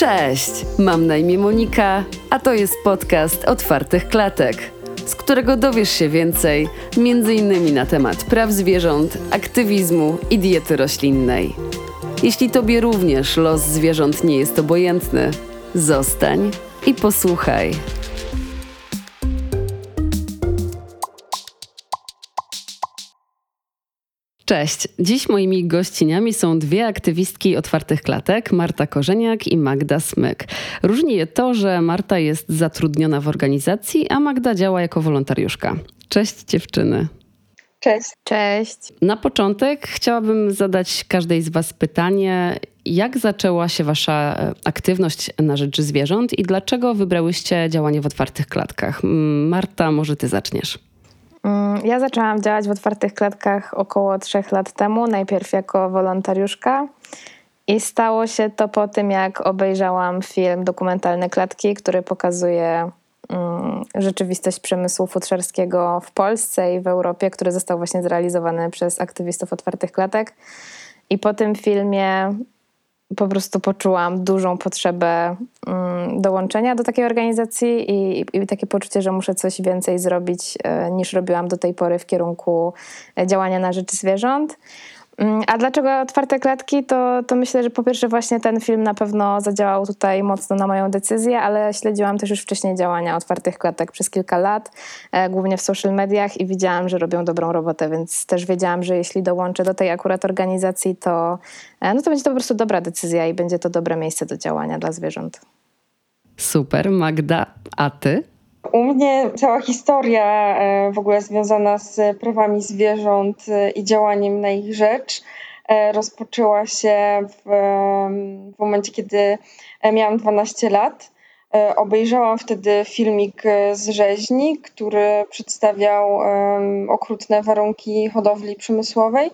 Cześć, mam na imię Monika, a to jest podcast Otwartych Klatek, z którego dowiesz się więcej, m.in. na temat praw zwierząt, aktywizmu i diety roślinnej. Jeśli Tobie również los zwierząt nie jest obojętny, zostań i posłuchaj. Cześć. Dziś moimi gościniami są dwie aktywistki otwartych klatek, Marta Korzeniak i Magda Smyk. Różni je to, że Marta jest zatrudniona w organizacji, a Magda działa jako wolontariuszka. Cześć dziewczyny. Cześć. Cześć. Na początek chciałabym zadać każdej z Was pytanie, jak zaczęła się Wasza aktywność na rzecz zwierząt i dlaczego wybrałyście działanie w otwartych klatkach? Marta, może Ty zaczniesz. Mm, ja zaczęłam działać w otwartych klatkach około trzech lat temu, najpierw jako wolontariuszka. I stało się to po tym, jak obejrzałam film dokumentalny Klatki, który pokazuje um, rzeczywistość przemysłu futrzarskiego w Polsce i w Europie, który został właśnie zrealizowany przez aktywistów otwartych klatek. I po tym filmie po prostu poczułam dużą potrzebę um, dołączenia do takiej organizacji i, i, takie poczucie, że muszę coś więcej zrobić e, niż robiłam do tej pory w kierunku e, działania na rzecz zwierząt. Mm, a dlaczego otwarte klatki? To, to myślę, że po pierwsze właśnie ten film na pewno zadziałał tutaj mocno na moją decyzję, ale śledziłam też już wcześniej działania otwartych klatek przez kilka lat, e, głównie w social mediach i widziałam, że robią dobrą robotę, więc też wiedziałam, że jeśli dołączę do tej akurat organizacji, to, e, no to będzie to po prostu dobra decyzja i będzie to dobre miejsce do działania dla zwierząt. Super. Magda, a ty? U mnie cała historia e, w ogóle związana z prawami zwierząt e, i działaniem na ich rzecz e, rozpoczęła się w, w momencie, kiedy miałam 12 lat. Obejrzałam wtedy filmik z rzeźni, który przedstawiał okrutne warunki hodowli przemysłowej.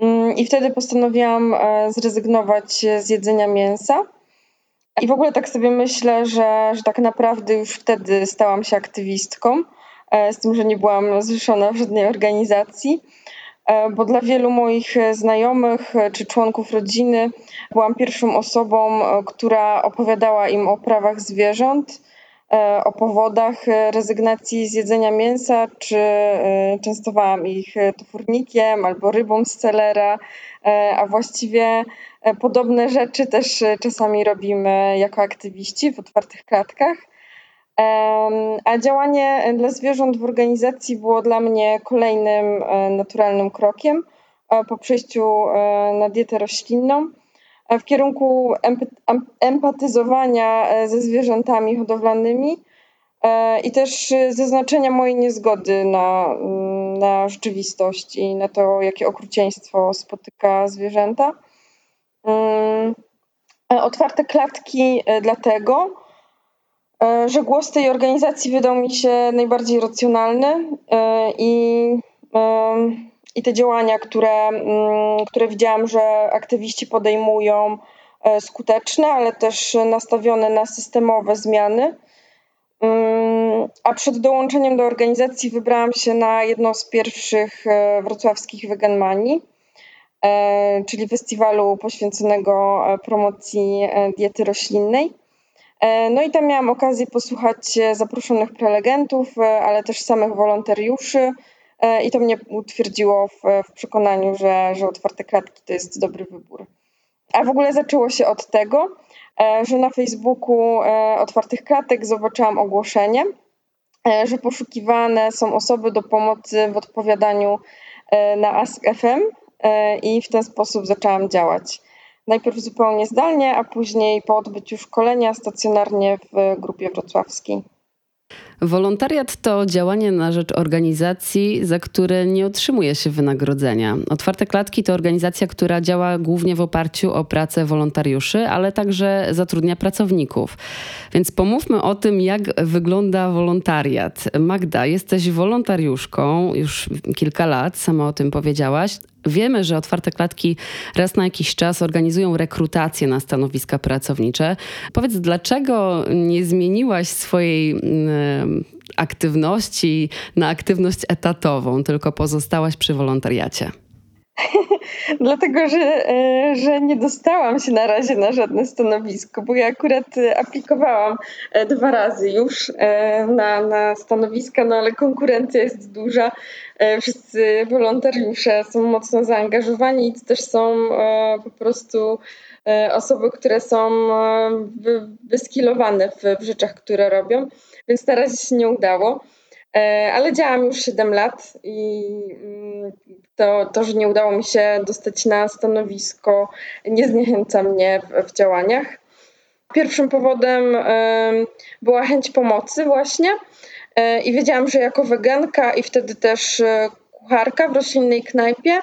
Mm, I wtedy postanowiłam zrezygnować z jedzenia mięsa i w ogóle tak sobie myślę, że, że tak naprawdę już wtedy stałam się aktywistką, e, z tym, że nie byłam zrzeszona w żadnej organizacji, e, bo dla wielu moich znajomych e, czy członków rodziny byłam pierwszą osobą, która opowiadała im o prawach zwierząt, o powodach rezygnacji z jedzenia mięsa, czy częstowałam ich tofurnikiem albo rybą z celera, a właściwie E, podobne rzeczy też e, czasami robimy jako aktywiści w otwartych klatkach. A działanie dla zwierząt w organizacji było dla mnie kolejnym e, naturalnym krokiem po przejściu na dietę roślinną w kierunku empatyzowania ze zwierzętami hodowlanymi i też zaznaczenia mojej niezgody na, na rzeczywistość i na to, jakie okrucieństwo spotyka zwierzęta. Mm, e, otwarte klatki e, dlatego, e, że głos tej organizacji wydał mi się najbardziej racjonalny i, i te działania, które, mm, które widziałam, że aktywiści podejmują, skuteczne, ale też nastawione na systemowe zmiany. Mm, a przed dołączeniem do organizacji wybrałam się na jedną z pierwszych wrocławskich Veganmanii E, czyli festiwalu poświęconego e, promocji e, diety roślinnej. No i tam miałam okazję posłuchać zaproszonych prelegentów, ale też samych wolontariuszy i to mnie utwierdziło w, w przekonaniu, że, że otwarte klatki to jest dobry wybór. A w ogóle zaczęło się od tego, że na Facebooku otwartych klatek zobaczyłam ogłoszenie, że poszukiwane są osoby do pomocy w odpowiadaniu na Ask.fm E, i w ten sposób zaczęłam działać. Najpierw zupełnie zdalnie, a później po odbyciu szkolenia stacjonarnie w grupie wrocławskiej. Wolontariat to działanie na rzecz organizacji, za które nie otrzymuje się wynagrodzenia. Otwarte Klatki to organizacja, która działa głównie w oparciu o pracę wolontariuszy, ale także zatrudnia pracowników. Więc pomówmy o tym, jak wygląda wolontariat. Magda, jesteś wolontariuszką już kilka lat, sama o tym powiedziałaś. Wiemy, że otwarte klatki raz na jakiś czas organizują rekrutację na stanowiska pracownicze. Powiedz, dlaczego nie zmieniłaś swojej mm, aktywności na aktywność etatową, tylko pozostałaś przy wolontariacie? dlatego że, e, że nie dostałam się na razie na żadne stanowisko, bo ja akurat aplikowałam dwa razy już na, na stanowiska, no ale konkurencja jest duża. Wszyscy wolontariusze są mocno zaangażowani i też są po prostu osoby, które są wyskilowane w, rzeczach, które robią, więc na razie się nie udało. E, ale działam już 7 lat i mm, to, to, że nie udało mi się dostać na stanowisko, nie zniechęca mnie w, w działaniach. Pierwszym powodem była chęć pomocy właśnie e, i wiedziałam, że jako weganka i wtedy też e, kucharka w roślinnej knajpie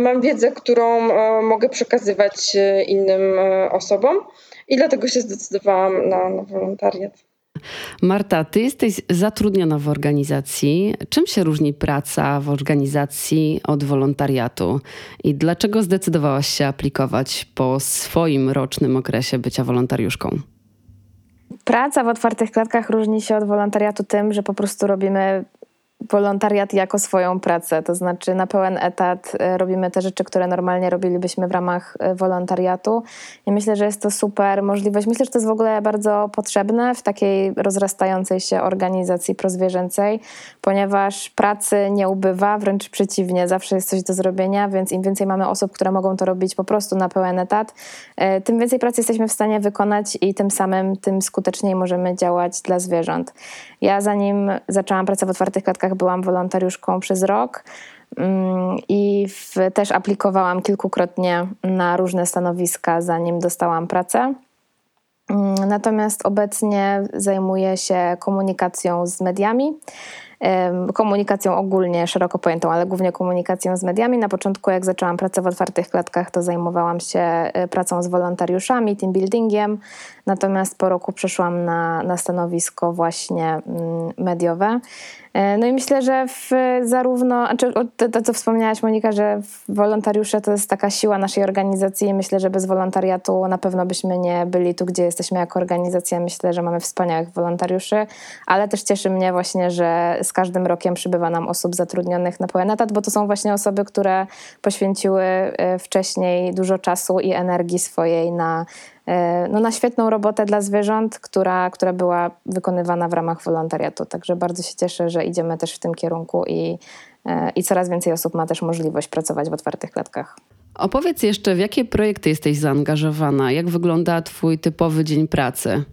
mam wiedzę, którą mogę przekazywać innym osobom i dlatego się zdecydowałam na, na wolontariat. Marta, ty jesteś zatrudniona w organizacji. Czym się różni praca w organizacji od wolontariatu? I dlaczego zdecydowałaś się aplikować po swoim rocznym okresie bycia wolontariuszką? Praca w otwartych klatkach różni się od wolontariatu tym, że po prostu robimy wolontariat jako swoją pracę, to znaczy na pełen etat e, robimy te rzeczy, które normalnie robilibyśmy w ramach e, wolontariatu i myślę, że jest to super możliwość. Myślę, że to jest w ogóle bardzo potrzebne w takiej rozrastającej się organizacji prozwierzęcej, ponieważ pracy nie ubywa, wręcz przeciwnie, zawsze jest coś do zrobienia, więc im więcej mamy osób, które mogą to robić po prostu na pełen etat, e, tym więcej pracy jesteśmy w stanie wykonać i tym samym tym skuteczniej możemy działać dla zwierząt. Ja zanim zaczęłam pracę w otwartych klatkach, byłam wolontariuszką przez rok mm, i w, też aplikowałam kilkukrotnie na różne stanowiska, zanim dostałam pracę. Mm, natomiast obecnie zajmuję się komunikacją z mediami komunikacją ogólnie szeroko pojętą, ale głównie komunikacją z mediami. Na początku, jak zaczęłam pracę w otwartych klatkach, to zajmowałam się e, pracą z wolontariuszami, team buildingiem, natomiast po roku przeszłam na, na stanowisko właśnie mm, mediowe. E, no i myślę, że w, zarówno, znaczy to, to, co wspomniałaś Monika, że wolontariusze to jest taka siła naszej organizacji myślę, że bez wolontariatu na pewno byśmy nie byli tu, gdzie jesteśmy jako organizacja. Myślę, że mamy wspaniałych wolontariuszy, ale też cieszy mnie właśnie, że z każdym rokiem przybywa nam osób zatrudnionych na pełen etat, bo to są właśnie osoby, które poświęciły e, wcześniej dużo czasu i energii swojej na no, na świetną robotę dla zwierząt, która, która była wykonywana w ramach wolontariatu. Także bardzo się cieszę, że idziemy też w tym kierunku i, e, i coraz więcej osób ma też możliwość pracować w otwartych klatkach. Opowiedz jeszcze, w jakie projekty jesteś zaangażowana? Jak wygląda Twój typowy dzień pracy?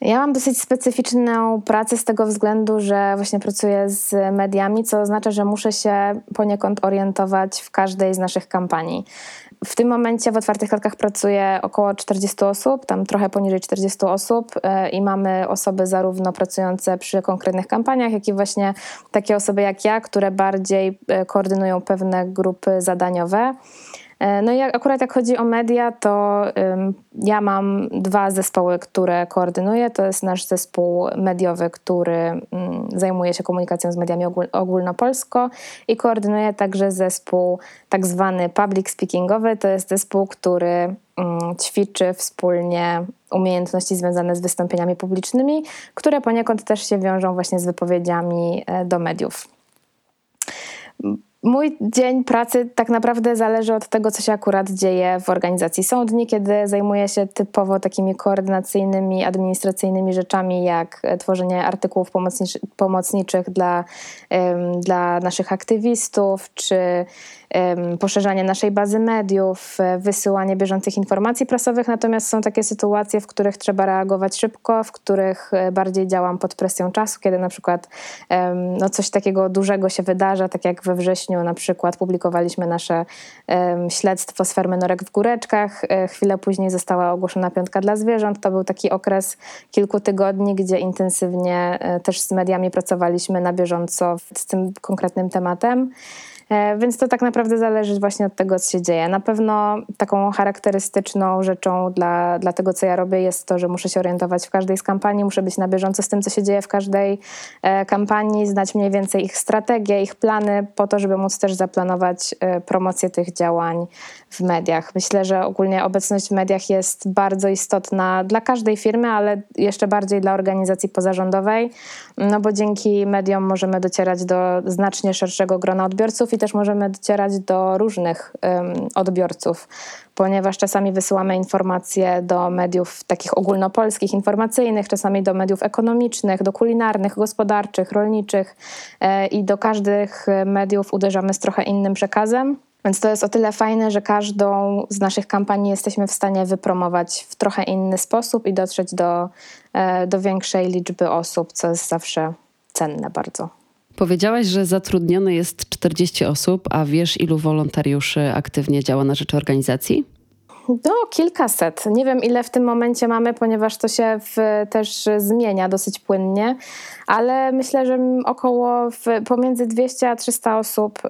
Ja mam dosyć specyficzną pracę z tego względu, że właśnie pracuję z mediami, co oznacza, że muszę się poniekąd orientować w każdej z naszych kampanii. W tym momencie w otwartych klatkach pracuje około 40 osób, tam trochę poniżej 40 osób e, i mamy osoby zarówno pracujące przy konkretnych kampaniach, jak i właśnie takie osoby jak ja, które bardziej e, koordynują pewne grupy zadaniowe. E, no i akurat jak chodzi o media, to ja mam dwa zespoły, które koordynuję. To jest nasz zespół mediowy, który zajmuje się komunikacją z mediami ogólnopolsko i koordynuje także zespół tak zwany public speakingowy. To jest zespół, który ćwiczy wspólnie umiejętności związane z wystąpieniami publicznymi, które poniekąd też się wiążą właśnie z wypowiedziami e, do mediów. Mój dzień pracy tak naprawdę zależy od tego, co się akurat dzieje w organizacji. Są dni, kiedy zajmuję się typowo takimi koordynacyjnymi, administracyjnymi rzeczami, jak tworzenie artykułów pomocniczych dla, dla naszych aktywistów, czy poszerzanie naszej bazy mediów, e, wysyłanie bieżących informacji prasowych. Natomiast są takie sytuacje, w których trzeba reagować szybko, w których e, bardziej działam pod presją czasu, kiedy na przykład no, coś takiego dużego się wydarza, tak jak we wrześniu na przykład publikowaliśmy nasze śledztwo z fermy Norek w Góreczkach. E, chwilę później została ogłoszona piątka dla zwierząt. To był taki okres kilku tygodni, gdzie intensywnie też z mediami pracowaliśmy na bieżąco z tym konkretnym tematem. E, więc to tak naprawdę zależy właśnie od tego, co się dzieje. Na pewno taką charakterystyczną rzeczą dla, dla tego, co ja robię, jest to, że muszę się orientować w każdej z kampanii, muszę być na bieżąco z tym, co się dzieje w każdej e, kampanii, znać mniej więcej ich strategię, ich plany, po to, żeby móc też zaplanować e, promocję tych działań w mediach. Myślę, że ogólnie obecność w mediach jest bardzo istotna dla każdej firmy, ale jeszcze bardziej dla organizacji pozarządowej, no bo dzięki mediom możemy docierać do znacznie szerszego grona odbiorców i też możemy docierać do różnych um, odbiorców, ponieważ czasami wysyłamy informacje do mediów takich ogólnopolskich, informacyjnych, czasami do mediów ekonomicznych, do kulinarnych, gospodarczych, rolniczych e, i do każdych mediów uderzamy z trochę innym przekazem. Więc to jest o tyle fajne, że każdą z naszych kampanii jesteśmy w stanie wypromować w trochę inny sposób i dotrzeć do, e, do większej liczby osób, co jest zawsze cenne bardzo. Powiedziałaś, że zatrudnione jest 40 osób, a wiesz, ilu wolontariuszy aktywnie działa na rzecz organizacji? No, kilkaset. Nie wiem, ile w tym momencie mamy, ponieważ to się w, też zmienia dosyć płynnie, ale myślę, że około w, pomiędzy 200 a 300 osób y,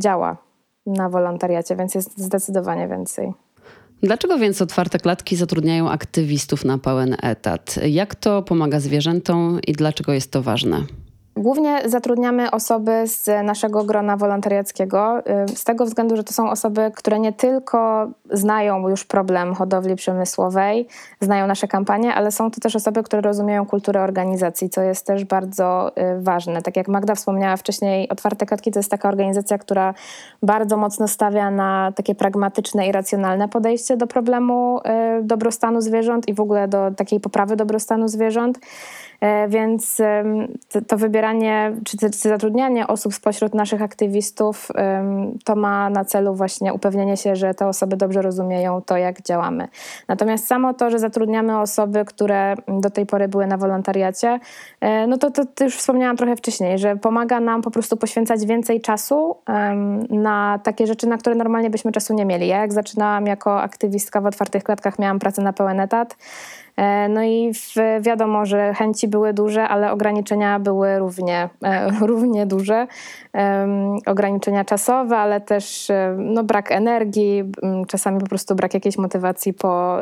działa na wolontariacie, więc jest zdecydowanie więcej. Dlaczego więc otwarte klatki zatrudniają aktywistów na pełen etat? Jak to pomaga zwierzętom i dlaczego jest to ważne? Głównie zatrudniamy osoby z naszego grona wolontariackiego, y, z tego względu, że to są osoby, które nie tylko znają już problem hodowli przemysłowej, znają nasze kampanie, ale są to też osoby, które rozumieją kulturę organizacji, co jest też bardzo y, ważne. Tak jak Magda wspomniała wcześniej, Otwarte Klatki to jest taka organizacja, która bardzo mocno stawia na takie pragmatyczne i racjonalne podejście do problemu y, dobrostanu zwierząt i w ogóle do takiej poprawy dobrostanu zwierząt. E, więc to wybieranie czy, zatrudnianie osób spośród naszych aktywistów to ma na celu właśnie upewnienie się, że te osoby dobrze rozumieją to, jak działamy. Natomiast samo to, że zatrudniamy osoby, które do tej pory były na wolontariacie, e, no to, to, to już wspomniałam trochę wcześniej, że pomaga nam po prostu poświęcać więcej czasu na takie rzeczy, na które normalnie byśmy czasu nie mieli. Ja jak zaczynałam jako aktywistka w otwartych klatkach, miałam pracę na pełen etat. E, no i wiadomo, że chęci były duże, ale ograniczenia były równie, e, równie duże. Ograniczenia czasowe, ale też e, no, brak energii, czasami po prostu brak jakiejś motywacji po,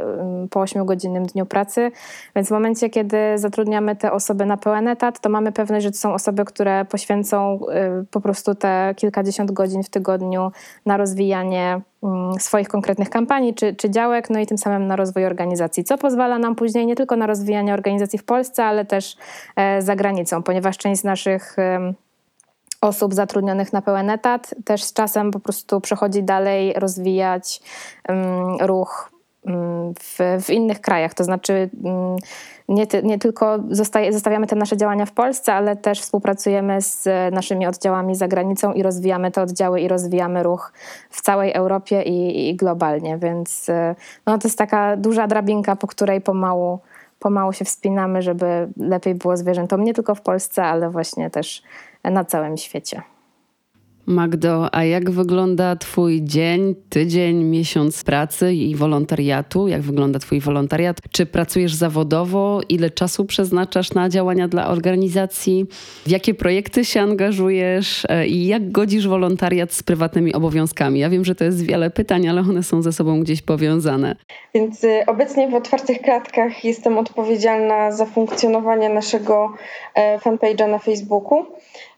po 8-godzinnym dniu pracy. Więc w momencie, kiedy zatrudniamy te osoby na pełen etat, to mamy pewność, że to są osoby, które poświęcą po prostu te kilkadziesiąt godzin w tygodniu na rozwijanie swoich konkretnych kampanii czy, czy działek, no i tym samym na rozwój organizacji, co pozwala nam później nie tylko na rozwijanie organizacji w Polsce, ale też e, za granicą, ponieważ część z naszych osób zatrudnionych na pełen etat też z czasem po prostu przechodzi dalej rozwijać ruch w, w innych krajach. To znaczy, nie, ty, nie tylko zostaje, zostawiamy te nasze działania w Polsce, ale też współpracujemy z naszymi oddziałami za granicą i rozwijamy te oddziały i rozwijamy ruch w całej Europie i, i globalnie. Więc no, to jest taka duża drabinka, po której pomału, pomału się wspinamy, żeby lepiej było zwierzętom nie tylko w Polsce, ale właśnie też na całym świecie. Magdo, a jak wygląda Twój dzień, tydzień, miesiąc pracy i wolontariatu? Jak wygląda Twój wolontariat? Czy pracujesz zawodowo? Ile czasu przeznaczasz na działania dla organizacji? W jakie projekty się angażujesz? E, I jak godzisz wolontariat z prywatnymi obowiązkami? Ja wiem, że to jest wiele pytań, ale one są ze sobą gdzieś powiązane. Więc y, obecnie w Otwartych Klatkach jestem odpowiedzialna za funkcjonowanie naszego e, fanpage'a na Facebooku.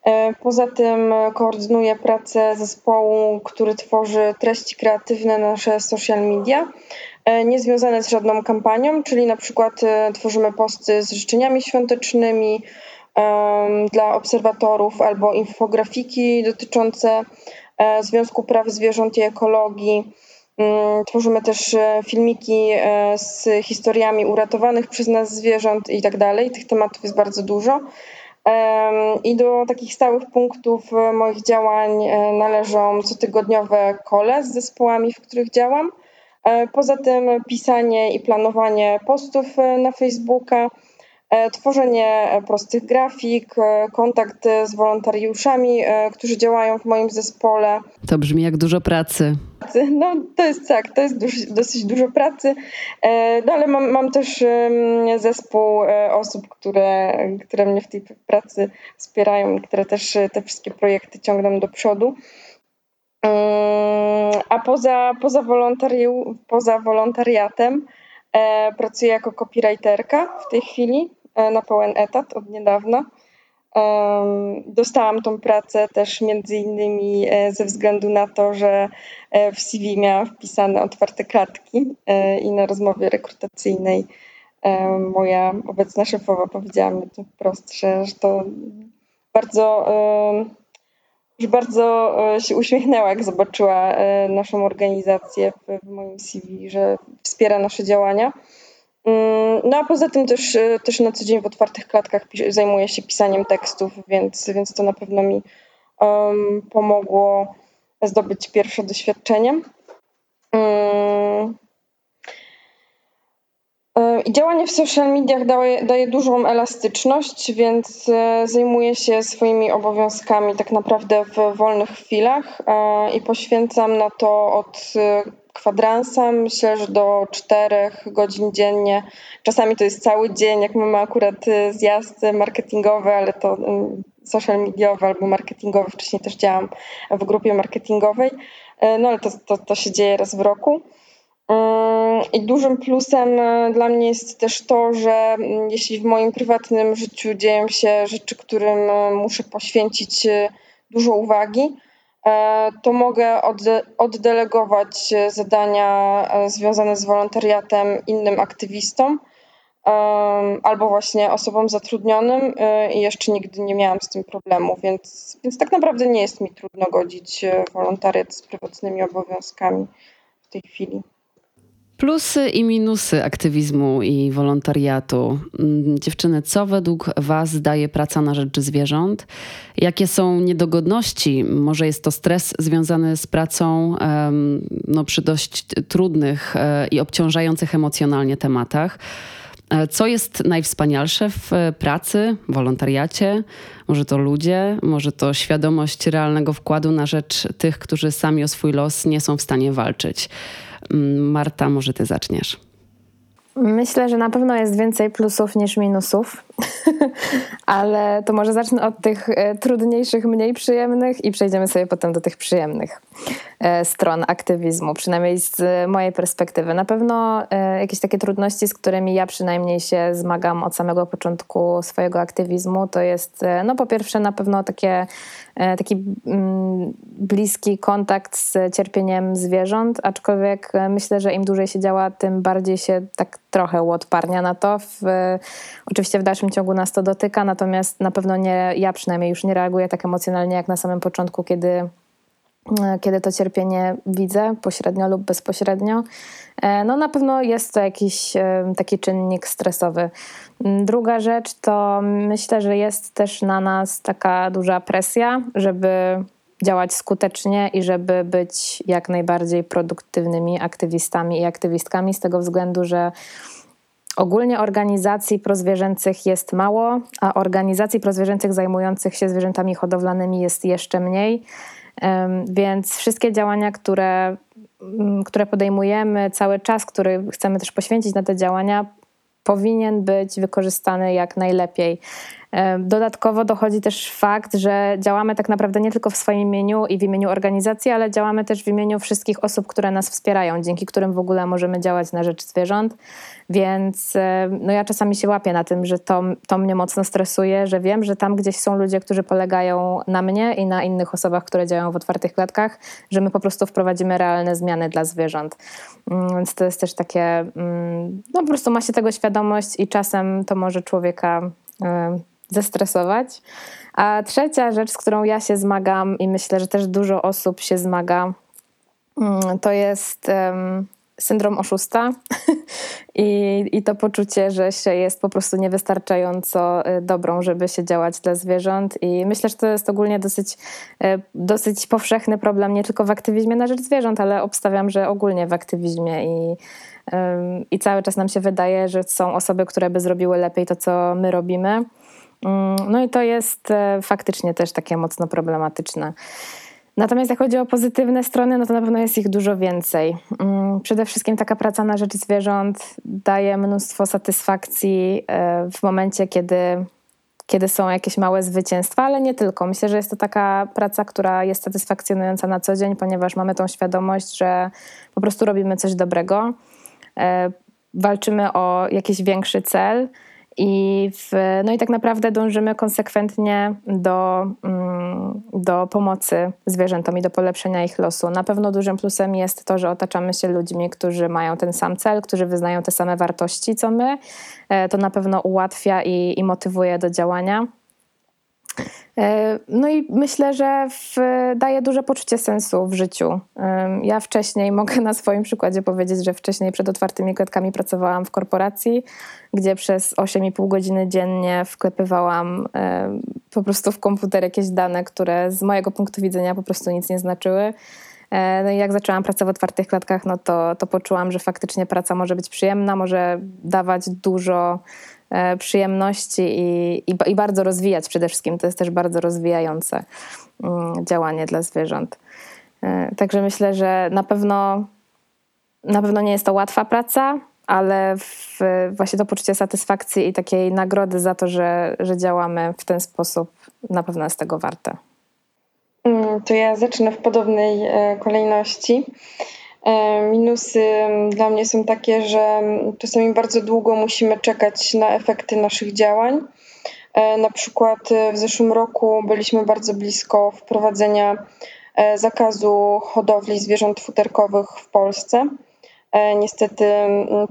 E, poza tym koordynuję pracę zespołu, który tworzy treści kreatywne na nasze social media, e, niezwiązane z żadną kampanią, czyli na przykład e, tworzymy posty z życzeniami świątecznymi dla obserwatorów albo infografiki dotyczące Związku Praw Zwierząt i Ekologii. Mm, tworzymy też filmiki z historiami uratowanych przez nas zwierząt i tak dalej. Tych tematów jest bardzo dużo. I do takich stałych punktów e, moich działań e, należą cotygodniowe kole z zespołami, w których działam. E, poza tym pisanie i planowanie postów na Facebooka, tworzenie prostych grafik, kontakt z wolontariuszami, którzy działają w moim zespole. To brzmi jak dużo pracy. No to jest tak, to jest dosyć dużo pracy, e, no ale mam, mam też zespół e, osób, które, które mnie w tej pracy wspierają i które też e, te wszystkie projekty ciągną do przodu. A poza, poza, wolontari- poza wolontariatem pracuję jako copywriterka w tej chwili na pełen etat od niedawna. Dostałam tą pracę też między innymi e, ze względu na to, że e, w CV miałam wpisane otwarte kartki e, i na rozmowie rekrutacyjnej moja obecna szefowa powiedziała mi to wprost, że, że to bardzo już bardzo się uśmiechnęła, jak zobaczyła naszą organizację w moim CV, że wspiera nasze działania. Mm, no a poza tym też, też na co dzień w otwartych klatkach zajmuję się pisaniem tekstów, więc, więc to na pewno mi um, pomogło zdobyć pierwsze doświadczenie. Um, i działanie w social mediach daje, daje dużą elastyczność, więc e, zajmuję się swoimi obowiązkami tak naprawdę w wolnych chwilach e, i poświęcam na to od e, kwadransa, myślę, że do 4 godzin dziennie. Czasami to jest cały dzień, jak mamy akurat zjazd marketingowy, ale to social mediowy albo marketingowy. Wcześniej też działam w grupie marketingowej, no ale to, to, to się dzieje raz w roku. I dużym plusem e, dla mnie jest też to, że mm, jeśli w moim prywatnym życiu dzieją się rzeczy, którym muszę poświęcić dużo uwagi, to mogę oddelegować zadania związane z wolontariatem innym aktywistom albo właśnie osobom zatrudnionym i jeszcze nigdy nie miałam z tym problemu, więc, więc tak naprawdę nie jest mi trudno godzić wolontariat z prywatnymi obowiązkami w tej chwili. Plusy i minusy aktywizmu i wolontariatu. Mm, dziewczyny, co według Was daje praca na rzecz zwierząt? Jakie są niedogodności? Może jest to stres związany z pracą no, przy dość trudnych e, i obciążających emocjonalnie tematach? E, co jest najwspanialsze w pracy, wolontariacie? Może to ludzie, może to świadomość realnego wkładu na rzecz tych, którzy sami o swój los nie są w stanie walczyć. Mm, Marta, może ty zaczniesz. Myślę, że na pewno jest więcej plusów niż minusów, ale to może zacznę od tych e, trudniejszych, mniej przyjemnych i przejdziemy sobie potem do tych przyjemnych e, stron aktywizmu, przynajmniej z mojej perspektywy. Na pewno e, jakieś takie trudności, z którymi ja przynajmniej się zmagam od samego początku swojego aktywizmu, to jest no po pierwsze na pewno takie taki mm, bliski kontakt z cierpieniem zwierząt, aczkolwiek e, myślę, że im dłużej się działa, tym bardziej się tak trochę uodparnia na to. W, oczywiście w dalszym ciągu nas to dotyka, natomiast na pewno nie, ja przynajmniej już nie reaguję tak emocjonalnie jak na samym początku, kiedy e, kiedy to cierpienie widzę, pośrednio lub bezpośrednio. No na pewno jest to jakiś taki czynnik stresowy. Druga rzecz to myślę, że jest też na nas taka duża presja, żeby działać skutecznie i żeby być jak najbardziej produktywnymi aktywistami i aktywistkami, z tego względu, że ogólnie organizacji prozwierzęcych jest mało, a organizacji prozwierzęcych zajmujących się zwierzętami hodowlanymi jest jeszcze mniej. Więc wszystkie działania, które, które podejmujemy, cały czas, który chcemy też poświęcić na te działania, powinien być wykorzystany jak najlepiej. Dodatkowo dochodzi też fakt, że działamy tak naprawdę nie tylko w swoim imieniu i w imieniu organizacji, ale działamy też w imieniu wszystkich osób, które nas wspierają, dzięki którym w ogóle możemy działać na rzecz zwierząt. Więc no ja czasami się łapię na tym, że to, to mnie mocno stresuje, że wiem, że tam gdzieś są ludzie, którzy polegają na mnie i na innych osobach, które działają w otwartych klatkach, że my po prostu wprowadzimy realne zmiany dla zwierząt. Mm, więc to jest też takie, mm, no po prostu ma się tego świadomość i czasem to może człowieka zestresować. A trzecia rzecz, z którą ja się zmagam i myślę, że też dużo osób się zmaga, mm, to jest um, syndrom oszusta I, i to poczucie, że się jest po prostu niewystarczająco y, dobrą, żeby się działać dla zwierząt. I myślę, że to jest ogólnie dosyć, y, dosyć powszechny problem nie tylko w aktywizmie na rzecz zwierząt, ale obstawiam, że ogólnie w aktywizmie i i cały czas nam się wydaje, że są osoby, które by zrobiły lepiej to, co my robimy. Mm, no i to jest e, faktycznie też takie mocno problematyczne. Natomiast jak chodzi o pozytywne strony, no to na pewno jest ich dużo więcej. Mm, przede wszystkim taka praca na rzecz zwierząt daje mnóstwo satysfakcji e, w momencie, kiedy, kiedy są jakieś małe zwycięstwa, ale nie tylko. Myślę, że jest to taka praca, która jest satysfakcjonująca na co dzień, ponieważ mamy tą świadomość, że po prostu robimy coś dobrego, e, walczymy o jakiś większy cel i, w, no i tak naprawdę dążymy konsekwentnie do, mm, do pomocy zwierzętom i do polepszenia ich losu. Na pewno dużym plusem jest to, że otaczamy się ludźmi, którzy mają ten sam cel, którzy wyznają te same wartości co my. E, to na pewno ułatwia i, i motywuje do działania. E, no i myślę, że w, daje duże poczucie sensu w życiu. Ja wcześniej mogę na swoim przykładzie powiedzieć, że wcześniej przed otwartymi klatkami pracowałam w korporacji, gdzie przez 8,5 godziny dziennie wklepywałam po prostu w komputer jakieś dane, które z mojego punktu widzenia po prostu nic nie znaczyły. E, no i jak zaczęłam pracę w otwartych klatkach, no to, to poczułam, że faktycznie praca może być przyjemna, może dawać dużo przyjemności i, i, i, bardzo rozwijać przede wszystkim. To jest też bardzo rozwijające mm, działanie dla zwierząt. E, także myślę, że na pewno, na pewno nie jest to łatwa praca, ale w, właśnie to poczucie satysfakcji i takiej nagrody za to, że, że działamy w ten sposób, na pewno jest tego warte. Mm, to ja zacznę w podobnej e, kolejności. E, minusy dla mnie są takie, że czasami bardzo długo musimy czekać na efekty naszych działań. E, na przykład e, w zeszłym roku byliśmy bardzo blisko wprowadzenia zakazu hodowli zwierząt futerkowych w Polsce. Niestety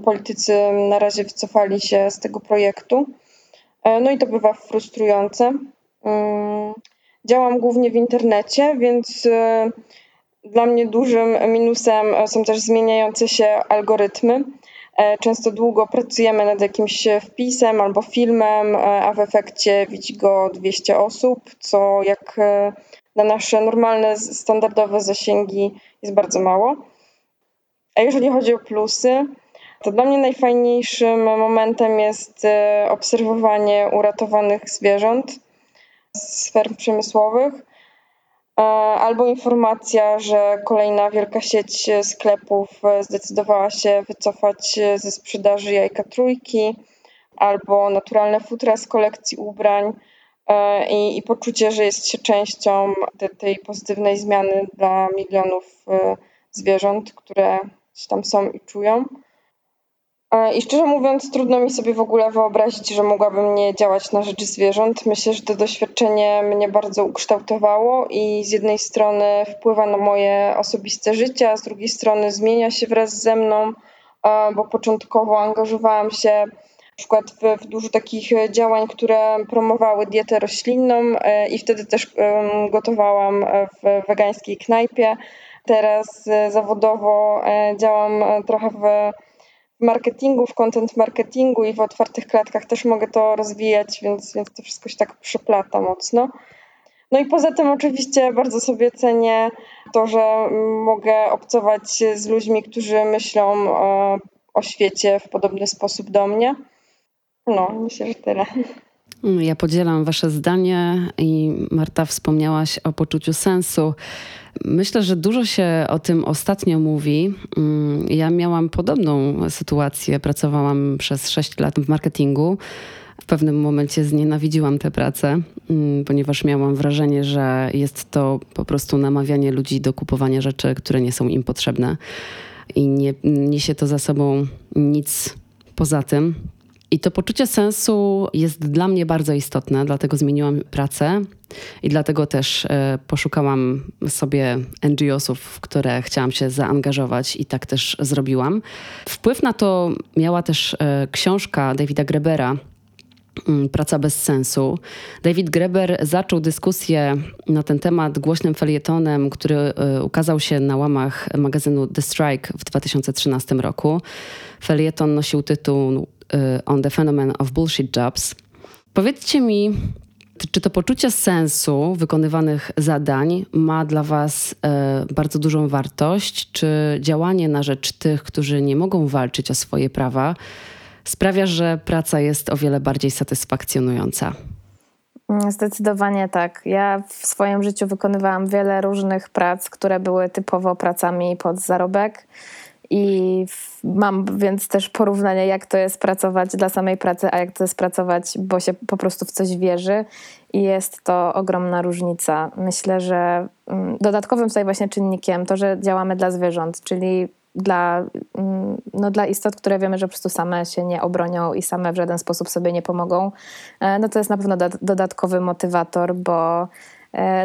politycy na razie wycofali się z tego projektu. No i to bywa frustrujące. Działam głównie w internecie, więc dla mnie dużym minusem są też zmieniające się algorytmy. E, często długo pracujemy nad jakimś wpisem albo filmem, e, a w efekcie widzi go 200 osób, co jak e, na nasze normalne, standardowe zasięgi jest bardzo mało. A jeżeli chodzi o plusy, to dla mnie najfajniejszym momentem jest obserwowanie uratowanych zwierząt z ferm przemysłowych albo informacja, że kolejna wielka sieć sklepów zdecydowała się wycofać ze sprzedaży jajka trójki, albo naturalne futra z kolekcji ubrań e, i, i poczucie, że jest się częścią te, tej pozytywnej zmiany dla milionów e, zwierząt, które tam są i czują. E, I szczerze mówiąc, trudno mi sobie w ogóle wyobrazić, że mogłabym nie działać na rzecz zwierząt. Myślę, że to doświadczenie mnie bardzo ukształtowało i z jednej strony wpływa na moje osobiste życie, a z drugiej strony zmienia się wraz ze mną, e, bo początkowo angażowałam się na przykład w, w dużo takich działań, które promowały dietę roślinną e, i wtedy też gotowałam w wegańskiej knajpie. Teraz zawodowo działam trochę w marketingu, w content marketingu i w otwartych klatkach też mogę to rozwijać, więc, więc to wszystko się tak przyplata mocno. No i poza tym oczywiście bardzo sobie cenię to, że mogę obcować z ludźmi, którzy myślą o, o świecie w podobny sposób do mnie. No, myślę, że tyle. Ja podzielam Wasze zdanie i Marta wspomniałaś o poczuciu sensu. Myślę, że dużo się o tym ostatnio mówi. Mm, ja miałam podobną sytuację. Pracowałam przez 6 lat w marketingu. W pewnym momencie znienawidziłam tę pracę, mm, ponieważ miałam wrażenie, że jest to po prostu namawianie ludzi do kupowania rzeczy, które nie są im potrzebne i nie niesie to za sobą nic poza tym. I to poczucie sensu jest dla mnie bardzo istotne, dlatego zmieniłam pracę i dlatego też e, poszukałam sobie NGO-sów, w które chciałam się zaangażować i tak też zrobiłam. Wpływ na to miała też e, książka Davida Grebera, mm, Praca bez sensu. David Greber zaczął dyskusję na ten temat głośnym felietonem, który e, ukazał się na łamach magazynu The Strike w 2013 roku. Felieton nosił tytuł On the Phenomenon of Bullshit Jobs. Powiedzcie mi, czy to poczucie sensu wykonywanych zadań ma dla Was e, bardzo dużą wartość? Czy działanie na rzecz tych, którzy nie mogą walczyć o swoje prawa, sprawia, że praca jest o wiele bardziej satysfakcjonująca? Zdecydowanie tak. Ja w swoim życiu wykonywałam wiele różnych prac, które były typowo pracami pod zarobek. I mam więc też porównanie, jak to jest pracować dla samej pracy, a jak to jest pracować, bo się po prostu w coś wierzy. I jest to ogromna różnica. Myślę, że mm, dodatkowym tutaj właśnie czynnikiem to, że działamy dla zwierząt, czyli dla, mm, no, dla istot, które wiemy, że po prostu same się nie obronią i same w żaden sposób sobie nie pomogą, e, no to jest na pewno dodatkowy motywator, bo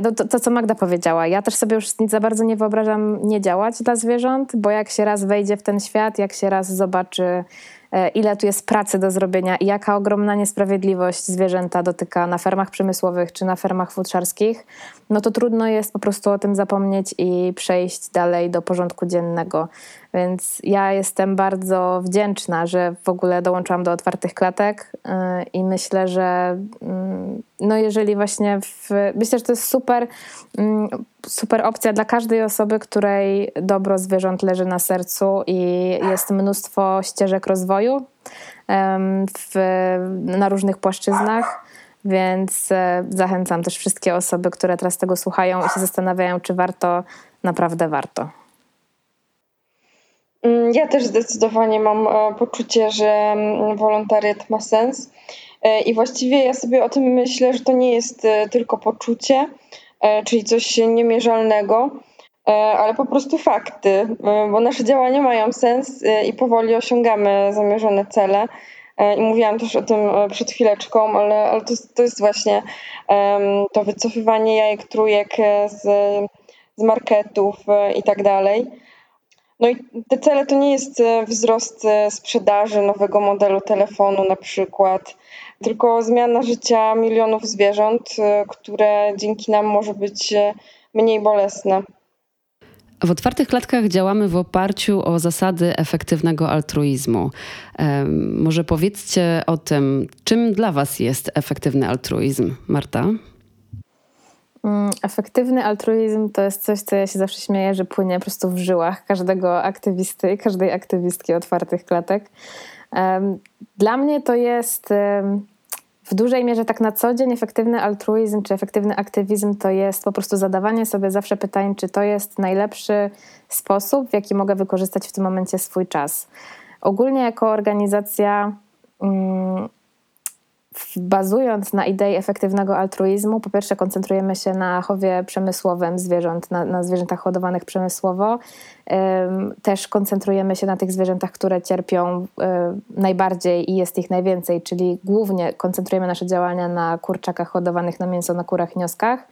no to, to, co Magda powiedziała, ja też sobie już nic za bardzo nie wyobrażam nie działać dla zwierząt, bo jak się raz wejdzie w ten świat, jak się raz zobaczy e, ile tu jest pracy do zrobienia i jaka ogromna niesprawiedliwość zwierzęta dotyka na fermach przemysłowych czy na fermach futrzarskich, no to trudno jest po prostu o tym zapomnieć i przejść dalej do porządku dziennego. Więc ja jestem bardzo wdzięczna, że w ogóle dołączyłam do otwartych klatek y, i myślę, że mm, no jeżeli właśnie w, myślę, że to jest super, mm, super opcja dla każdej osoby, której dobro zwierząt leży na sercu i jest mnóstwo ścieżek rozwoju w, na różnych płaszczyznach. Więc e, zachęcam też wszystkie osoby, które teraz tego słuchają i się zastanawiają, czy warto, naprawdę warto. Mm, ja też zdecydowanie mam e, poczucie, że mm, wolontariat ma sens. E, I właściwie ja sobie o tym myślę, że to nie jest e, tylko poczucie, czyli coś niemierzalnego, ale po prostu fakty, bo nasze działania mają sens i powoli osiągamy zamierzone cele. I mówiłam też o tym przed chwileczką, ale, ale to, to jest właśnie to wycofywanie jajek, trójek z, z marketów i tak dalej. No i te cele to nie jest e, wzrost e, sprzedaży nowego modelu telefonu na przykład, tylko zmiana życia milionów zwierząt, e, które dzięki nam może być mniej bolesne. W otwartych klatkach działamy w oparciu o zasady efektywnego altruizmu. Może powiedzcie o tym, czym dla Was jest efektywny altruizm, Marta? Mm, efektywny altruizm to jest coś, co ja się zawsze śmieję, że płynie po prostu w żyłach każdego aktywisty i każdej aktywistki otwartych klatek. Dla mnie to jest w dużej mierze tak na co dzień efektywny altruizm czy efektywny aktywizm to jest po prostu zadawanie sobie zawsze pytań, czy to jest najlepszy sposób, w jaki mogę wykorzystać w tym momencie swój czas. Ogólnie jako organizacja mm, bazując na idei efektywnego altruizmu, po pierwsze koncentrujemy się na chowie przemysłowym zwierząt, na, na zwierzętach hodowanych przemysłowo. Też koncentrujemy się na tych zwierzętach, które cierpią najbardziej i jest ich najwięcej, czyli głównie koncentrujemy nasze działania na kurczakach hodowanych na mięso, na kurach nioskach.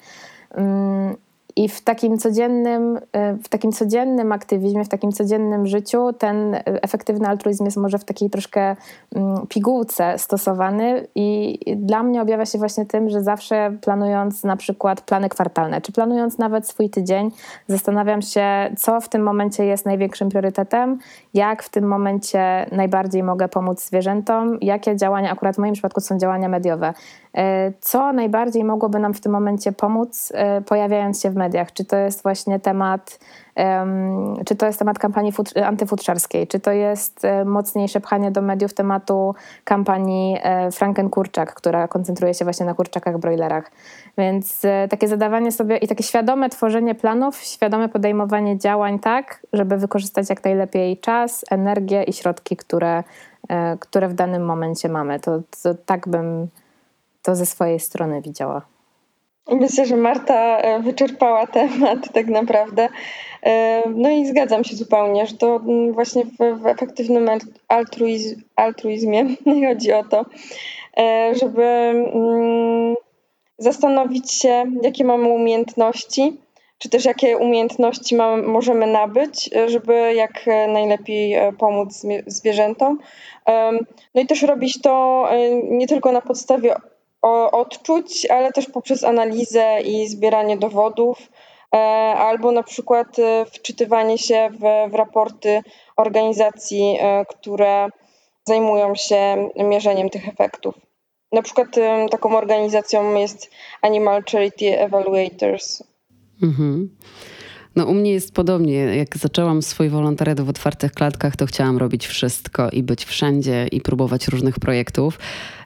I w takim codziennym, e, w takim codziennym aktywizmie, w takim codziennym życiu ten efektywny altruizm jest może w takiej troszkę mm, pigułce stosowany. I dla mnie objawia się właśnie tym, że zawsze planując na przykład plany kwartalne, czy planując nawet swój tydzień, zastanawiam się, co w tym momencie jest największym priorytetem, jak w tym momencie najbardziej mogę pomóc zwierzętom, jakie działania, akurat w moim przypadku są działania mediowe, co najbardziej mogłoby nam w tym momencie pomóc, e, pojawiając się w mediach. Czy to jest właśnie temat, czy to jest temat kampanii antyfutrzarskiej, czy to jest e, mocniejsze pchanie do mediów tematu kampanii e, Franken-Kurczak, która koncentruje się właśnie na kurczakach, broilerach. Więc e, takie zadawanie sobie i takie świadome tworzenie planów, świadome podejmowanie działań tak, żeby wykorzystać jak najlepiej czas, energię i środki, które, które w danym momencie mamy. To, to tak bym to ze swojej strony widziała. Myślę, że Marta e, wyczerpała temat tak naprawdę. E, no i zgadzam się zupełnie, że to mm, właśnie w, w efektywnym altruizm, altruizmie chodzi o to, e, żeby mm, zastanowić się, jakie mamy umiejętności, czy też jakie umiejętności mamy, możemy nabyć, żeby jak najlepiej pomóc zwierzętom. No i też robić to nie tylko na podstawie odczuć, ale też poprzez analizę i zbieranie dowodów, e, albo na przykład e, wczytywanie się w, w raporty organizacji, e, które zajmują się mierzeniem tych efektów. Na przykład taką organizacją jest Animal Charity Evaluators. Mhm. No u mnie jest podobnie. Jak zaczęłam swój wolontariat w otwartych klatkach, to chciałam robić wszystko i być wszędzie i próbować różnych projektów.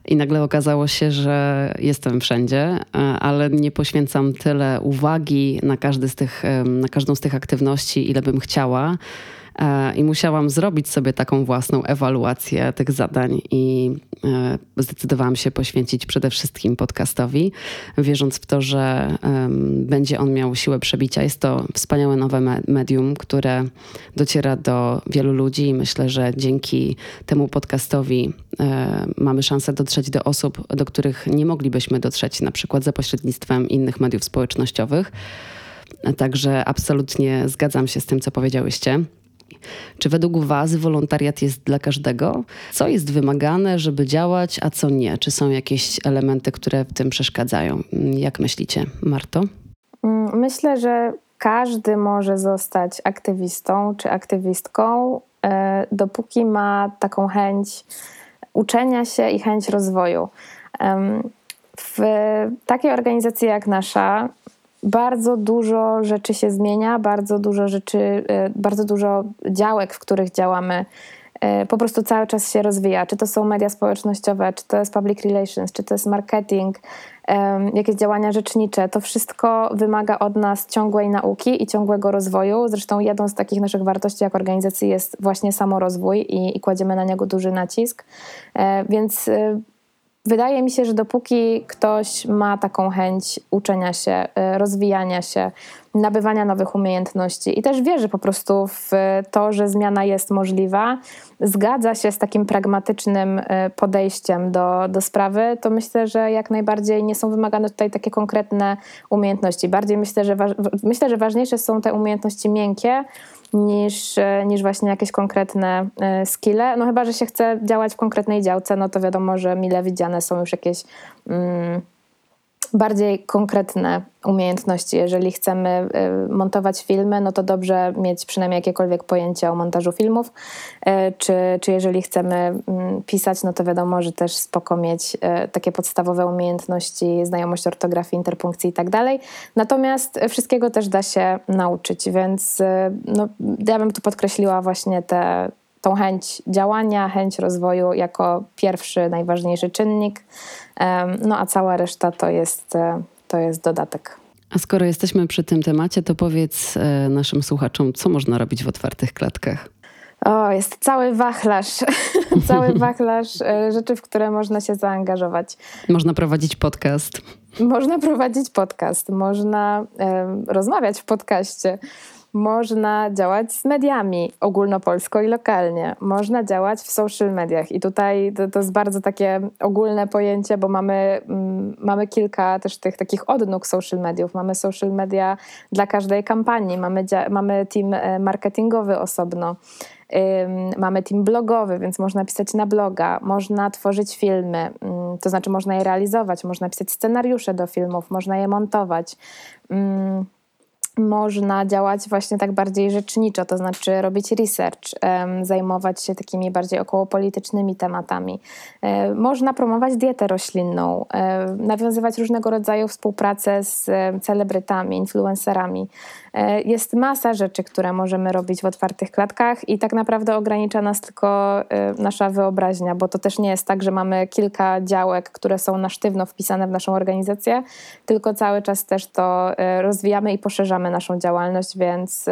I nagle okazało się, że jestem wszędzie, e, ale nie poświęcam tyle uwagi na, każdy z tych, na każdą z tych aktywności, ile bym chciała. E, I musiałam zrobić sobie taką własną ewaluację tych zadań i e, zdecydowałam się poświęcić przede wszystkim podcastowi, wierząc w to, że będzie on miał siłę przebicia. Jest to wspaniałe nowe medium, które dociera do wielu ludzi i myślę, że dzięki temu podcastowi e, mamy szansę dotrzeć do osób, do których nie moglibyśmy dotrzeć, na przykład za pośrednictwem innych mediów społecznościowych. Także absolutnie zgadzam się z tym, co powiedziałyście. Czy według Was wolontariat jest dla każdego? Co jest wymagane, żeby działać, a co nie? Czy są jakieś elementy, które w tym przeszkadzają? Jak myślicie, Marto? Mm, myślę, że każdy może zostać aktywistą czy aktywistką, e, dopóki ma taką chęć uczenia się i chęć rozwoju. W takiej organizacji jak nasza bardzo dużo rzeczy się zmienia, bardzo dużo rzeczy, e, bardzo dużo działek, w których działamy, e, po prostu cały czas się rozwija. Czy to są media społecznościowe, czy to jest public relations, czy to jest marketing, jakieś działania rzecznicze. To wszystko wymaga od nas ciągłej nauki i ciągłego rozwoju. Zresztą jedną z takich naszych wartości jako organizacji jest właśnie samorozwój i, i kładziemy na niego duży nacisk. E, więc wydaje mi się, że dopóki ktoś ma taką chęć uczenia się, y, rozwijania się, nabywania nowych umiejętności i też wierzy po prostu w to, że zmiana jest możliwa, zgadza się z takim pragmatycznym y, podejściem do, do sprawy, to myślę, że jak najbardziej nie są wymagane tutaj takie konkretne umiejętności. Bardziej myślę, że, myślę, że ważniejsze są te umiejętności miękkie, niż, e, niż właśnie jakieś konkretne e, skille. No chyba, że się chce działać w konkretnej działce, no to wiadomo, że mile widziane są już jakieś mm, bardziej konkretne umiejętności. Jeżeli chcemy y, montować filmy, no to dobrze mieć przynajmniej jakiekolwiek pojęcie o montażu filmów. Y, czy, czy jeżeli chcemy mm, pisać, no to wiadomo, że też spoko mieć y, takie podstawowe umiejętności, znajomość ortografii, interpunkcji i tak dalej. Natomiast wszystkiego też da się nauczyć, więc no, ja bym tu podkreśliła właśnie te, tą chęć działania, chęć rozwoju jako pierwszy, najważniejszy czynnik, no a cała reszta to jest, e, to jest dodatek. A skoro jesteśmy przy tym temacie, to powiedz e, naszym słuchaczom, co można robić w otwartych klatkach. O, jest cały wachlarz, cały wachlarz e, rzeczy, w które można się zaangażować. Można prowadzić podcast. Można prowadzić podcast, można rozmawiać w podcaście. Można działać z mediami ogólnopolsko i lokalnie. Można działać w social mediach. I tutaj to, to jest bardzo takie ogólne pojęcie, bo mamy, mm, mamy kilka też tych takich odnóg social mediów. Mamy social media dla każdej kampanii, mamy, mamy team e, marketingowy osobno. Mamy team blogowy, więc można pisać na bloga, można tworzyć filmy, mm, to znaczy można je realizować, można pisać scenariusze do filmów, można je montować można działać właśnie tak bardziej rzeczniczo, to znaczy robić research, zajmować się takimi bardziej okołopolitycznymi tematami. E, można promować dietę roślinną, e, nawiązywać różnego rodzaju współpracę z celebrytami, influencerami. E, jest masa rzeczy, które możemy robić w otwartych klatkach i tak naprawdę ogranicza nas tylko nasza wyobraźnia, bo to też nie jest tak, że mamy kilka działek, które są na sztywno wpisane w naszą organizację, tylko cały czas też to rozwijamy i poszerzamy naszą działalność, więc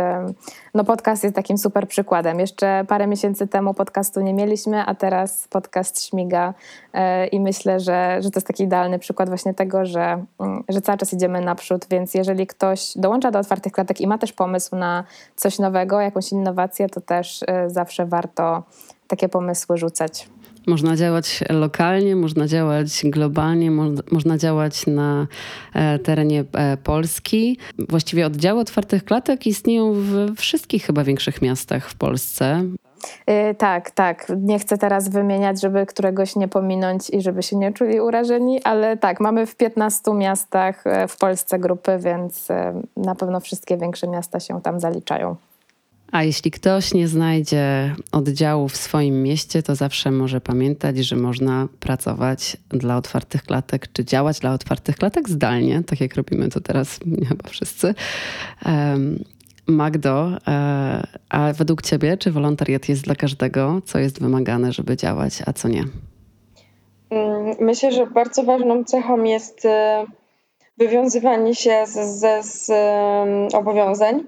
no podcast jest takim super przykładem. Jeszcze parę miesięcy temu podcastu nie mieliśmy, a teraz podcast śmiga e, i myślę, że, że to jest taki idealny przykład właśnie tego, że, mm, że cały czas idziemy naprzód, więc jeżeli ktoś dołącza do otwartych klatek i ma też pomysł na coś nowego, jakąś innowację, to też e, zawsze warto takie pomysły rzucać. Można działać lokalnie, można działać globalnie, można działać na e, terenie e, Polski. Właściwie oddziały otwartych klatek istnieją w wszystkich chyba większych miastach w Polsce. Yy, tak, tak. Nie chcę teraz wymieniać, żeby któregoś nie pominąć i żeby się nie czuli urażeni, ale tak, mamy w 15 miastach w Polsce grupy, więc na pewno wszystkie większe miasta się tam zaliczają. A jeśli ktoś nie znajdzie oddziału w swoim mieście, to zawsze może pamiętać, że można pracować dla otwartych klatek, czy działać dla otwartych klatek zdalnie, tak jak robimy to teraz chyba wszyscy. Magdo, e, a według Ciebie, czy wolontariat jest dla każdego? Co jest wymagane, żeby działać, a co nie? Mm, myślę, że bardzo ważną cechą jest e, wywiązywanie się z obowiązań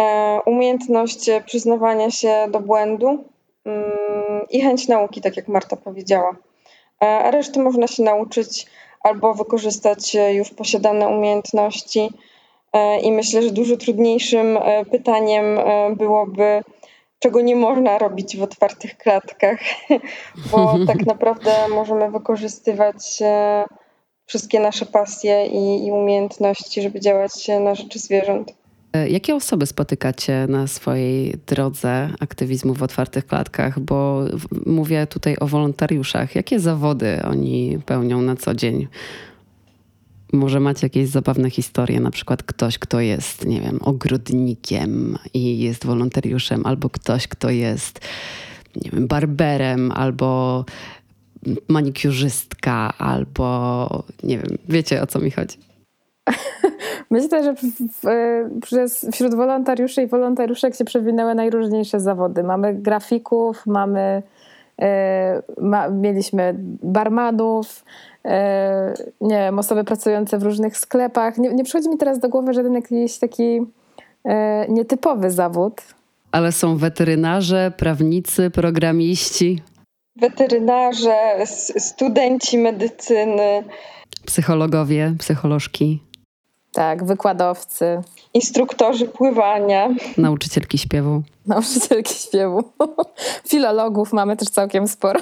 E, umiejętność przyznawania się do błędu mm, i chęć nauki, tak jak Marta powiedziała. A reszty można się nauczyć albo wykorzystać już posiadane umiejętności. E, I myślę, że dużo trudniejszym pytaniem byłoby, czego nie można robić w otwartych klatkach, bo tak naprawdę możemy wykorzystywać wszystkie nasze pasje i, i umiejętności, żeby działać na rzeczy zwierząt. E, jakie osoby spotykacie na swojej drodze aktywizmu w otwartych klatkach? Bo mówię tutaj o wolontariuszach. Jakie zawody oni pełnią na co dzień? Może macie jakieś zabawne historie, na przykład ktoś, kto jest, nie wiem, ogrodnikiem i jest wolontariuszem, albo ktoś, kto jest, nie wiem, barberem, albo manikiurzystka, albo nie wiem, wiecie o co mi chodzi. Myślę, że przez, wśród wolontariuszy i wolontariuszek się przewinęły najróżniejsze zawody. Mamy grafików, mamy, ma, mieliśmy barmanów, e, nie wiem, osoby pracujące w różnych sklepach. Nie, nie przychodzi mi teraz do głowy żaden jakiś taki e, nietypowy zawód. Ale są weterynarze, prawnicy, programiści. Weterynarze, studenci medycyny. Psychologowie, psycholożki. Tak, wykładowcy. Instruktorzy pływania. Nauczycielki śpiewu. Nauczycielki śpiewu. Filologów mamy też całkiem sporo.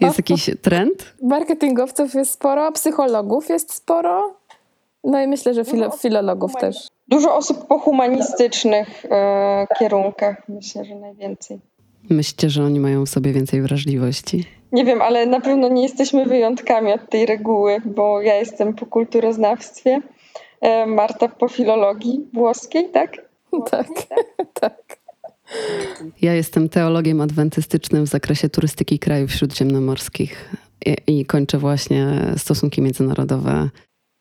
Jest jakiś trend? Marketingowców jest sporo, psychologów jest sporo. No i myślę, że filo filologów też. Dużo osób po humanistycznych e, kierunkach, myślę, że najwięcej. Myślicie, że oni mają w sobie więcej wrażliwości? Nie wiem, ale na pewno nie jesteśmy wyjątkami od tej reguły, bo ja jestem po kulturoznawstwie Marta po filologii włoskiej, tak? Tak, tak. Ja jestem teologiem adwentystycznym w zakresie turystyki krajów śródziemnomorskich i, i kończę właśnie stosunki międzynarodowe.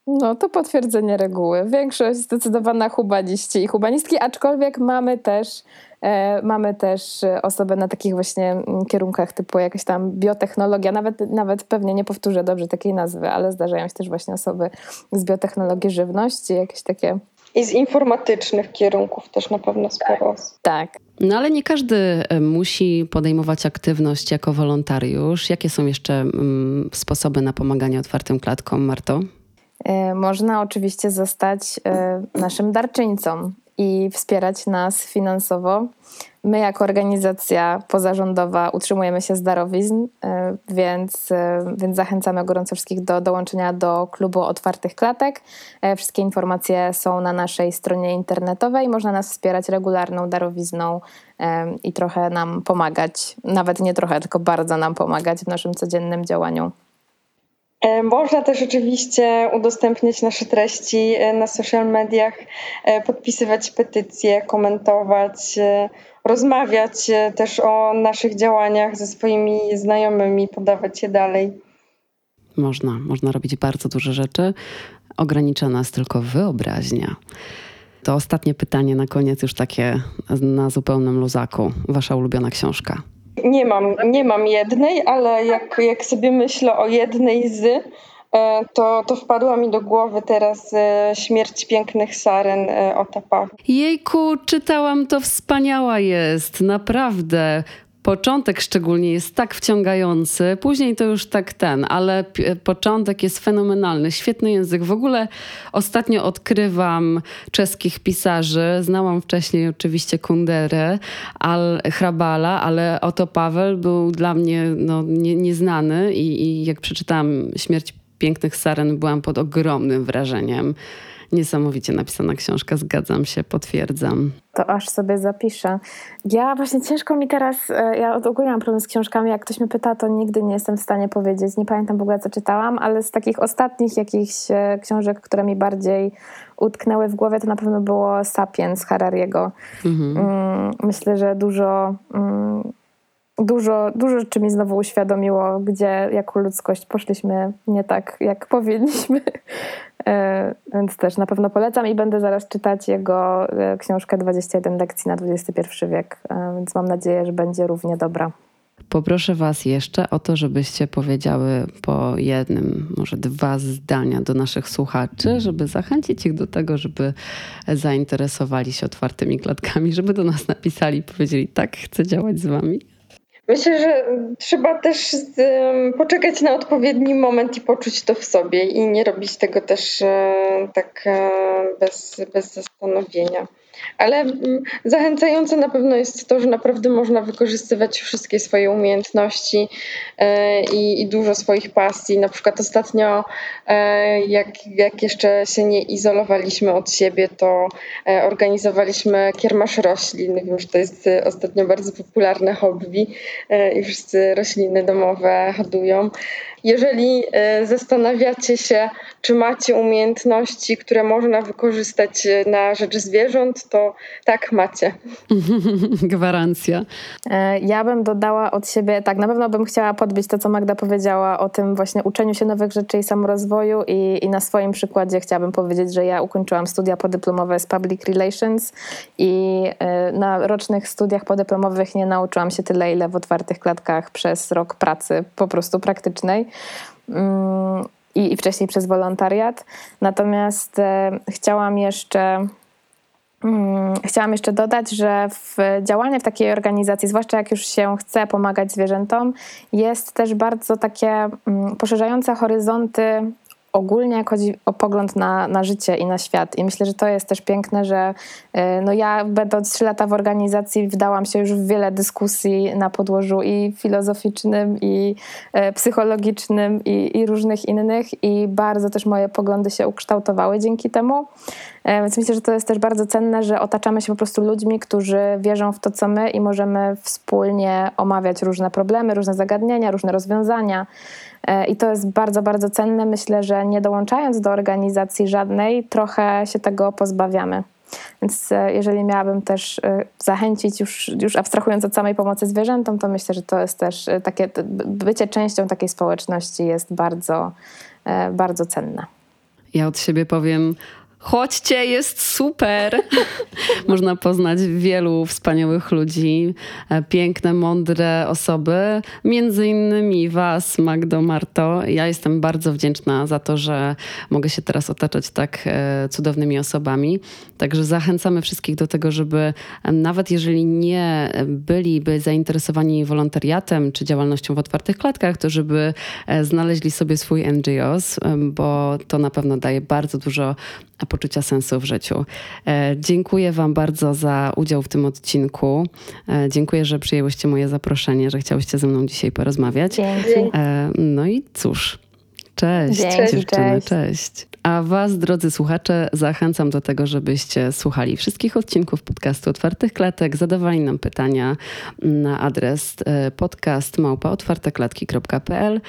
No to potwierdzenie reguły. Większość zdecydowana humaniści i humanistki, aczkolwiek mamy też E, mamy też e, osoby na takich właśnie mm, kierunkach typu jakaś tam biotechnologia, nawet, nawet pewnie nie powtórzę dobrze takiej nazwy, ale zdarzają się też właśnie osoby z biotechnologii żywności, jakieś takie i z informatycznych kierunków też na pewno sporo. Tak. No ale nie każdy e, musi podejmować aktywność jako wolontariusz. Jakie są jeszcze mm, sposoby na pomaganie otwartym klatkom, Marto? Można oczywiście zostać naszym darczyńcą i wspierać nas finansowo. My, jako organizacja pozarządowa, utrzymujemy się z darowizn, e, więc, e, więc zachęcamy gorąco wszystkich do dołączenia do klubu otwartych klatek. E, wszystkie informacje są na naszej stronie internetowej. Można nas wspierać regularną darowizną i trochę nam pomagać. Nawet nie trochę, tylko bardzo nam pomagać w naszym codziennym działaniu. E, można też oczywiście udostępniać nasze treści e, na social mediach, e, podpisywać petycje, komentować, rozmawiać też o naszych działaniach ze swoimi znajomymi, podawać je dalej. Można, można robić bardzo duże rzeczy. Ogranicza nas tylko wyobraźnia. To ostatnie pytanie na koniec, już takie na zupełnym luzaku. Wasza ulubiona książka. Nie mam, nie mam jednej, ale jak, jak sobie myślę o jednej z, e, to, to wpadła mi do głowy teraz e, Śmierć pięknych saren e, Otapa. Jejku, czytałam to, wspaniała jest, naprawdę. Początek szczególnie jest tak wciągający, później to już tak ten, ale początek jest fenomenalny, świetny język. W ogóle ostatnio odkrywam czeskich pisarzy. Znałam wcześniej oczywiście Kunderę, Al Hrabala, ale oto Paweł był dla mnie no, nie, nieznany i, i jak przeczytałam Śmierć pięknych saren, byłam pod ogromnym wrażeniem. Niesamowicie napisana książka, zgadzam się, potwierdzam. To aż sobie zapiszę. Ja właśnie ciężko mi teraz, e, ja ogólnie mam problem z książkami, jak ktoś mnie pyta, to nigdy nie jestem w stanie powiedzieć. Nie pamiętam w ogóle, co czytałam, ale z takich ostatnich jakichś e, książek, które mi bardziej utknęły w głowie, to na pewno było Sapiens Harariego. Mhm. Mm, myślę, że dużo mm, dużo, dużo rzeczy mi znowu uświadomiło, gdzie jako ludzkość poszliśmy nie tak, jak powinniśmy. E, więc też na pewno polecam i będę zaraz czytać jego e, książkę 21 lekcji na XXI wiek, e, więc mam nadzieję, że będzie równie dobra. Poproszę Was jeszcze o to, żebyście powiedziały po jednym, może dwa zdania do naszych słuchaczy, żeby zachęcić ich do tego, żeby zainteresowali się otwartymi klatkami, żeby do nas napisali powiedzieli: Tak, chcę działać z Wami. Myślę, że trzeba też poczekać na odpowiedni moment i poczuć to w sobie i nie robić tego też e, tak e, bez, bez zastanowienia. Ale mm, zachęcające na pewno jest to, że naprawdę można wykorzystywać wszystkie swoje umiejętności e, i, i dużo swoich pasji. Na przykład ostatnio, e, jak, jak jeszcze się nie izolowaliśmy od siebie, to e, organizowaliśmy kiermasz roślin. Wiem, że to jest ostatnio bardzo popularne hobby i wszyscy rośliny domowe hodują. Jeżeli zastanawiacie się, czy macie umiejętności, które można wykorzystać na rzecz zwierząt, to tak macie. Gwarancja. E, ja bym dodała od siebie, tak, na pewno bym chciała podbić to, co Magda powiedziała o tym właśnie uczeniu się nowych rzeczy i samorozwoju i, i na swoim przykładzie chciałabym powiedzieć, że ja ukończyłam studia podyplomowe z Public Relations i e, na rocznych studiach podyplomowych nie nauczyłam się tyle, ile w otwartych klatkach przez rok pracy po prostu praktycznej. Mm, i, i wcześniej przez wolontariat. Natomiast e, chciałam jeszcze mm, Chciałam jeszcze dodać, że w działanie w takiej organizacji, zwłaszcza jak już się chce pomagać zwierzętom, jest też bardzo takie mm, poszerzające horyzonty ogólnie jak chodzi o pogląd na, na życie i na świat. I myślę, że to jest też piękne, że y, no ja będąc trzy lata w organizacji wdałam się już w wiele dyskusji na podłożu i filozoficznym, i y, psychologicznym, i, i różnych innych i bardzo też moje poglądy się ukształtowały dzięki temu. Y, więc myślę, że to jest też bardzo cenne, że otaczamy się po prostu ludźmi, którzy wierzą w to, co my i możemy wspólnie omawiać różne problemy, różne zagadnienia, różne rozwiązania. E, I to jest bardzo, bardzo cenne. Myślę, że nie dołączając do organizacji żadnej, trochę się tego pozbawiamy. Więc e, jeżeli miałabym też e, zachęcić, już, już abstrahując od samej pomocy zwierzętom, to myślę, że to jest też takie, bycie częścią takiej społeczności jest bardzo, bardzo cenne. Ja od siebie powiem, Chodźcie, jest super. Można poznać wielu wspaniałych ludzi, e, piękne, mądre osoby, między innymi Was, Magdo, Marto. Ja jestem bardzo wdzięczna za to, że mogę się teraz otaczać tak e, cudownymi osobami. Także zachęcamy wszystkich do tego, żeby e, nawet jeżeli nie byliby zainteresowani wolontariatem czy działalnością w otwartych klatkach, to żeby znaleźli sobie swój NGOs, bo to na pewno daje bardzo dużo poczucia sensu w życiu. E, dziękuję Wam bardzo za udział w tym odcinku. E, dziękuję, że przyjęłyście moje zaproszenie, że chciałyście ze mną dzisiaj porozmawiać. Dzięki. E, no i cóż, cześć Dzięki, dziewczyny, cześć. cześć. A Was, drodzy słuchacze, zachęcam do tego, żebyście słuchali wszystkich odcinków podcastu Otwartych Klatek, zadawali nam pytania na adres podcast małpaotwarteklatki.pl.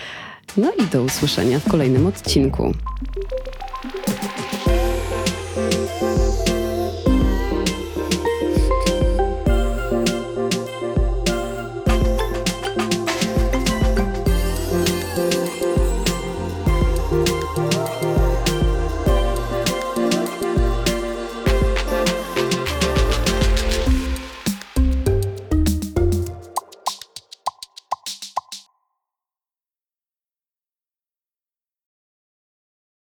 No i do usłyszenia w kolejnym odcinku.